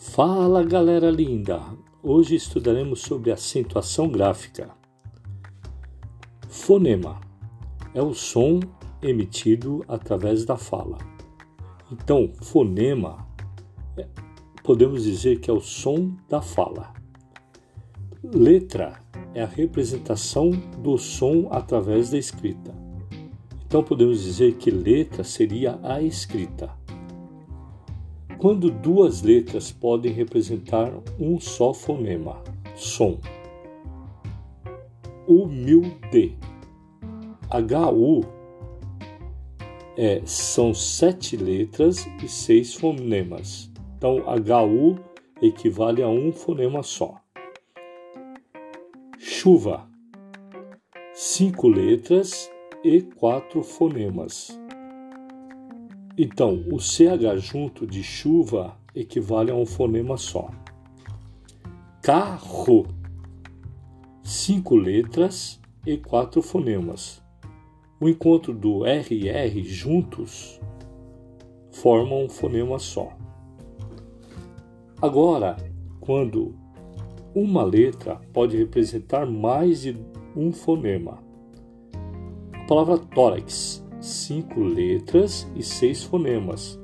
Fala galera linda! Hoje estudaremos sobre acentuação gráfica. Fonema é o som emitido através da fala. Então, fonema é, podemos dizer que é o som da fala. Letra é a representação do som através da escrita. Então podemos dizer que letra seria a escrita. Quando duas letras podem representar um só fonema, som. Humilde. HU é, são sete letras e seis fonemas. Então, HU equivale a um fonema só. Chuva. Cinco letras e quatro fonemas. Então, o CH junto de chuva equivale a um fonema só. Carro. Cinco letras e quatro fonemas. O encontro do RR juntos forma um fonema só. Agora, quando uma letra pode representar mais de um fonema. A palavra tórax cinco letras e seis fonemas,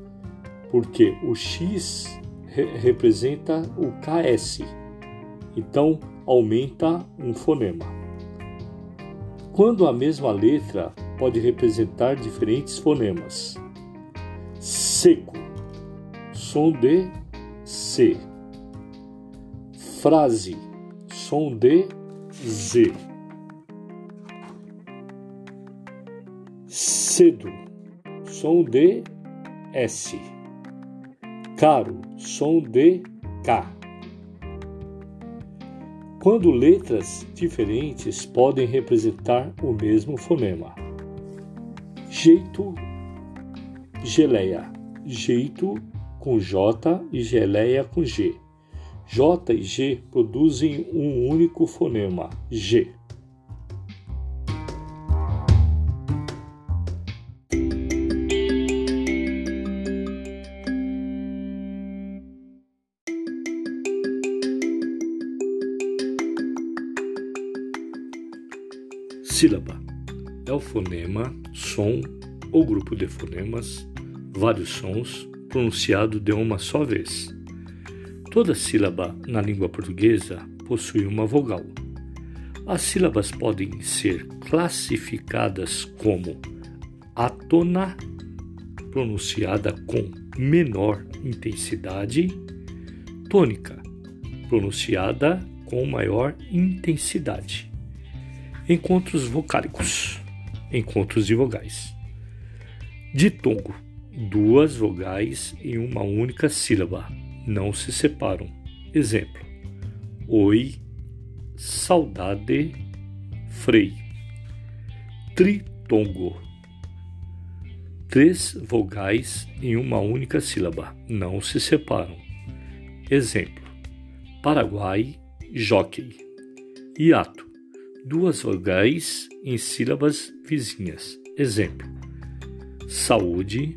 porque o X re representa o KS, então aumenta um fonema. Quando a mesma letra pode representar diferentes fonemas. Seco, som de C. Frase, som de Z. Cedo, som de S. Caro, som de K. Quando letras diferentes podem representar o mesmo fonema. Jeito, geleia. Jeito com J e geleia com G. J e G produzem um único fonema, G. fonema, som ou grupo de fonemas, vários sons, pronunciado de uma só vez. Toda sílaba na língua portuguesa possui uma vogal. As sílabas podem ser classificadas como atona, pronunciada com menor intensidade, tônica, pronunciada com maior intensidade Encontros vocálicos. Encontros de vogais. Ditongo. Duas vogais em uma única sílaba. Não se separam. Exemplo: Oi, saudade, frei. Tritongo. Três vogais em uma única sílaba. Não se separam. Exemplo: Paraguai, jockey. Hiato duas vogais em sílabas vizinhas. Exemplo: saúde,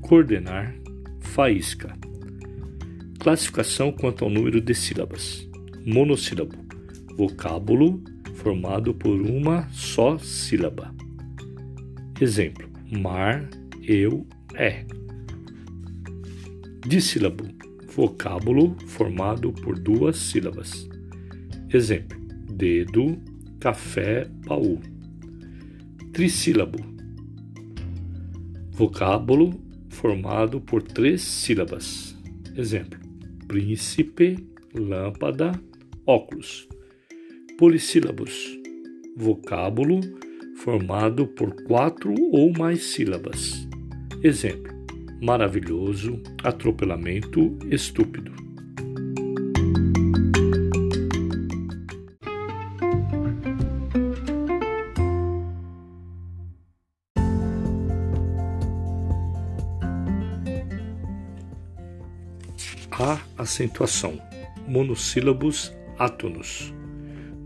coordenar, faísca. Classificação quanto ao número de sílabas: monossílabo, vocábulo formado por uma só sílaba. Exemplo: mar, eu, é. Dissílabo, vocábulo formado por duas sílabas. Exemplo: dedo, café, baú. Trissílabo. Vocábulo formado por três sílabas. Exemplo: príncipe, lâmpada, óculos. Polissílabos. Vocábulo formado por quatro ou mais sílabas. Exemplo: maravilhoso, atropelamento, estúpido. A acentuação. Monossílabos átonos.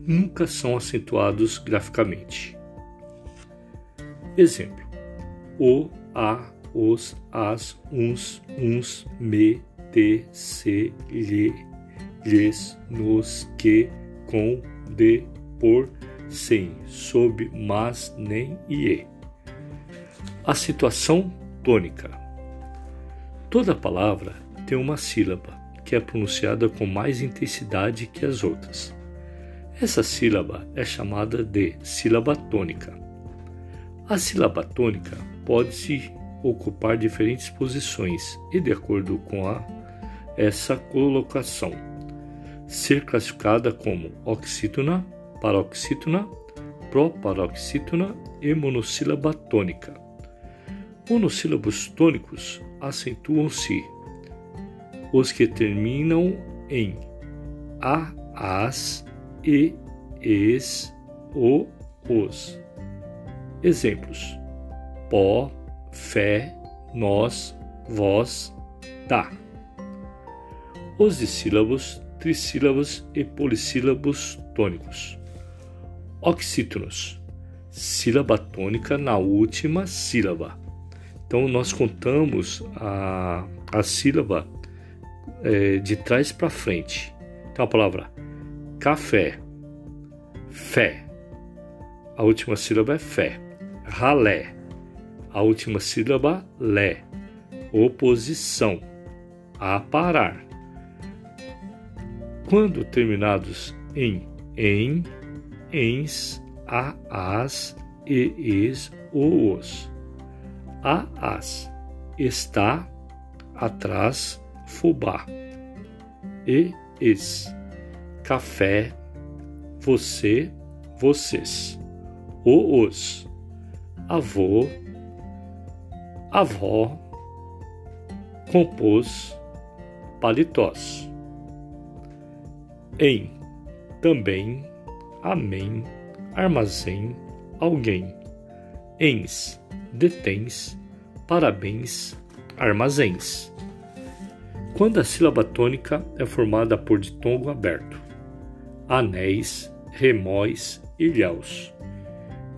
Nunca são acentuados graficamente. Exemplo: o, a, os, as, uns, uns, me, te, se, lhe, lhes, nos, que, com, de, por, sem, sob, mas, nem e e. A situação tônica. Toda palavra tem uma sílaba que é pronunciada com mais intensidade que as outras. Essa sílaba é chamada de sílaba tônica. A sílaba tônica pode se ocupar diferentes posições e, de acordo com a, essa colocação, ser classificada como oxítona, paroxítona, proparoxítona e monossílaba tônica. Monossílabos tônicos acentuam-se os que terminam em a, as, e, es, o, os. Exemplos: pó, fé, nós, vós, tá. Os dissílabos, trissílabos e polissílabos tônicos. Oxítonos, sílaba tônica na última sílaba. Então, nós contamos a, a sílaba é, de trás para frente. Então, a palavra café, fé. A última sílaba é fé. Ralé, a última sílaba lé. Oposição, aparar. Quando terminados em em, ens, a, as, e, es, ou os. A, as, está, atrás, fubá. E, es, café, você, vocês. O, os, avô, avó, compôs, paletós. Em, também, amém, armazém, alguém. Ens, detens, parabéns, armazéns. Quando a sílaba tônica é formada por ditongo aberto, anéis, remóis, ilhéus.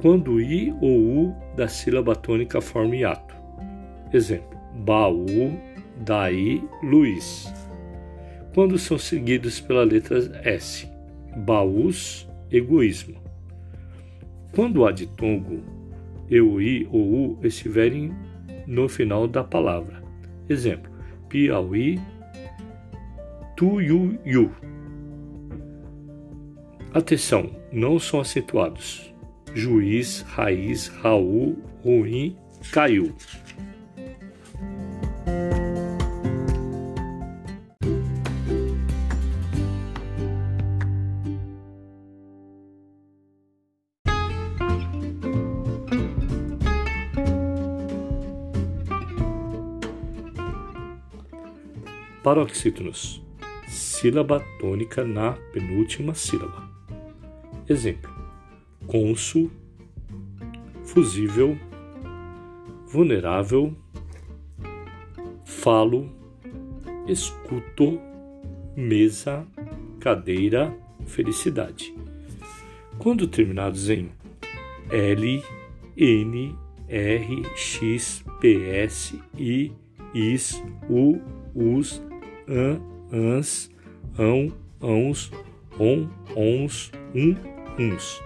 Quando o i ou u da sílaba tônica forma hiato. Exemplo: baú, daí, Luiz. Quando são seguidos pela letra S, baús, egoísmo. Quando há ditongo, eu, i ou u estiverem no final da palavra. Exemplo: Piauí, Tuiuiu. Atenção, não são acentuados. Juiz, raiz, Raul, ruim, caiu. Paroxítonos. Sílaba tônica na penúltima sílaba. Exemplo: cônsul, fusível, vulnerável, falo, escuto, mesa, cadeira, felicidade. Quando terminados em L, N, R, X, P, S, I, IS, U, US, an, ans, ão, ãos, on, ons, um, uns.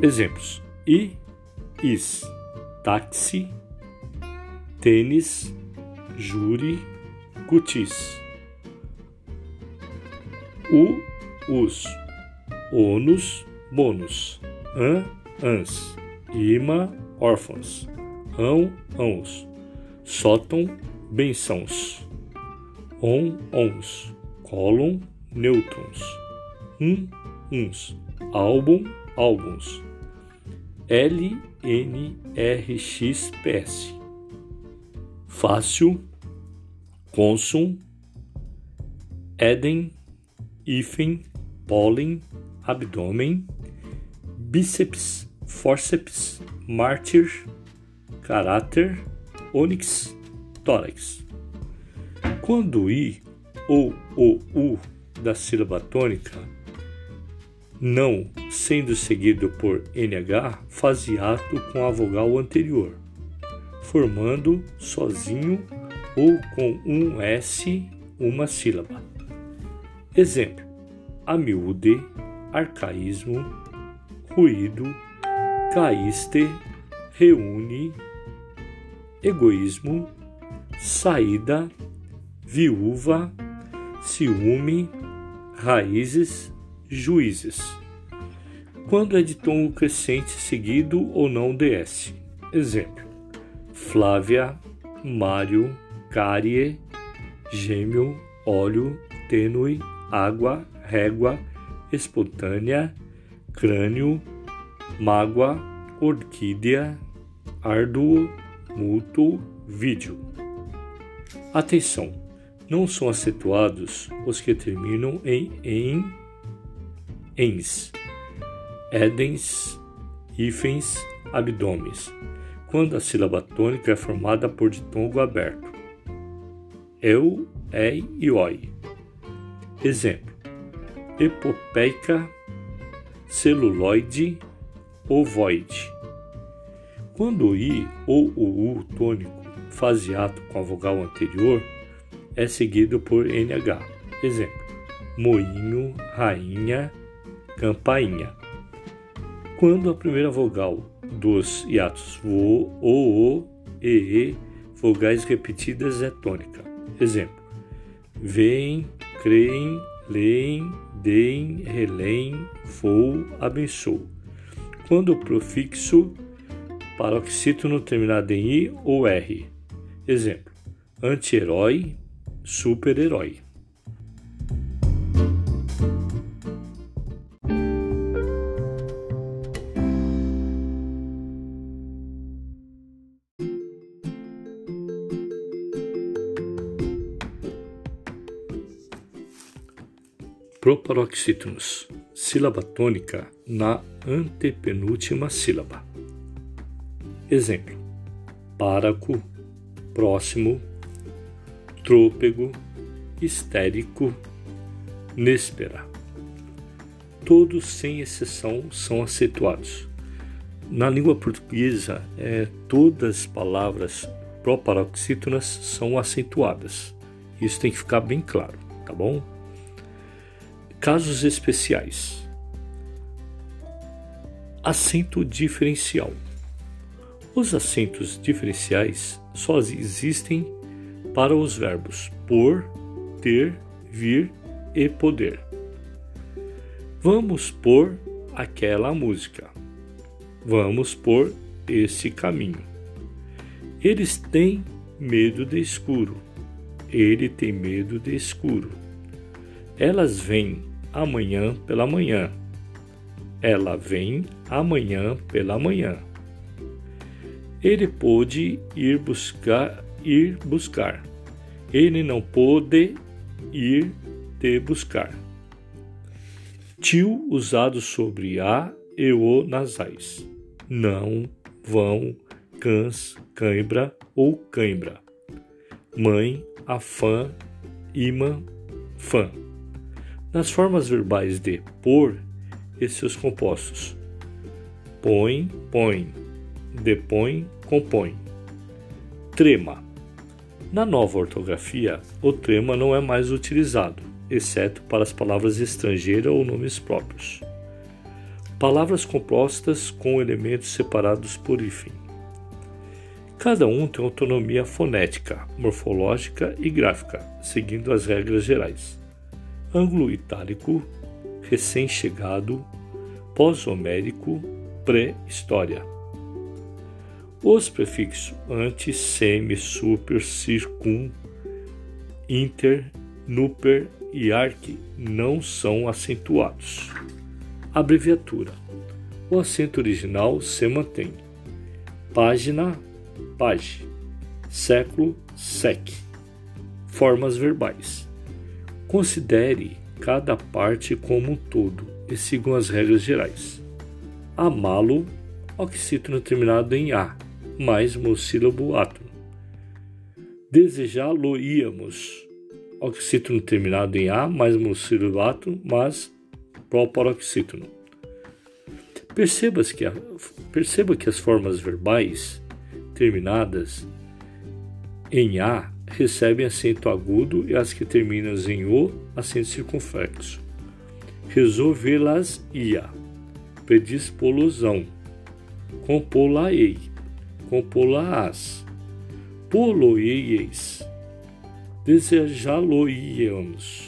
Exemplos: i, is, táxi, tênis, júri, cutis. O, os, onus, bônus, an, ans, ima, órfãos, ão, ãos, sótão, bençãos on, ons, colon, nêutrons, um, uns, álbum, álbuns, L, N, R, X, PS, fácil, consum, Éden, hífen, pólen, abdômen, bíceps, fórceps, mártir, caráter, ônix, tórax. Quando o i ou o u da sílaba tônica não sendo seguido por nh faz hiato com a vogal anterior, formando sozinho ou com um S, uma sílaba. Exemplo: amiúde, arcaísmo, ruído, caíste, reúne, egoísmo, saída, viúva, ciúme, raízes, juízes. Quando é de tom crescente seguido ou não de S. Exemplo: Flávia, Mário, Cárie, gêmeo, óleo, tênue, água, régua, espontânea, crânio, mágoa, orquídea, árduo, mútuo, vídeo. Atenção! Não são acentuados os que terminam em em, ens, edens, hífens, abdômenes, quando a sílaba tônica é formada por ditongo aberto. Eu, ei e oi. Exemplo: epopeica, celuloide, ovoide. Quando o i ou o u tônico faz hiato com a vogal anterior, é seguido por NH. Exemplo: moinho, rainha, campainha. Quando a primeira vogal dos hiatos vo, o, o, e, e, vogais repetidas é tônica. Exemplo: veem, creem, leem, deem, releem, vou, abençoo. Quando o prefixo paroxítono terminado em i ou r. Exemplo: anti-herói, super-herói. Proparoxítonos, sílaba tônica na antepenúltima sílaba. Exemplo: páraco, próximo, trôpego, histérico, néspera. Todos, sem exceção, são acentuados. Na língua portuguesa, é, todas as palavras proparoxítonas são acentuadas. Isso tem que ficar bem claro, tá bom? Casos especiais. Acento diferencial. Os acentos diferenciais só existem para os verbos por, ter, vir e poder. Vamos por aquela música. Vamos por esse caminho. Eles têm medo de escuro. Ele tem medo de escuro. Elas vêm amanhã pela manhã. Ela vem amanhã pela manhã. Ele pôde ir buscar ir buscar. Ele não pôde ir te buscar. Tio usado sobre a e o nasais. Não, vão, cãs, cãibra ou cãibra. Mãe, afã, imã, fã. Nas formas verbais de por e seus compostos. Põe, põe. Depõe, compõe. Trema na nova ortografia, o trema não é mais utilizado, exceto para as palavras estrangeiras ou nomes próprios. Palavras compostas com elementos separados por hífen. Cada um tem autonomia fonética, morfológica e gráfica, seguindo as regras gerais. Ângulo itálico, recém-chegado, pós-homérico, pré-história. Os prefixos anti, semi, super, circum, inter, nuper e arc não são acentuados. Abreviatura: O acento original se mantém. Página, page. Século, sec. Formas verbais. Considere cada parte como um todo e sigam as regras gerais. Amá-lo, oxítono terminado em A mais monossílabo átomo. Desejá-lo-íamos, oxítono terminado em A, mais monossílabo átomo, mas proparoxítono. Perceba que, a, perceba que as formas verbais terminadas em A recebem acento agudo e as que terminam em o, acento circunflexo. Resolvê-las-ia, predispolosão, compô-la-ei, compô-la-ás, poloieis, desejá-lo-íamos,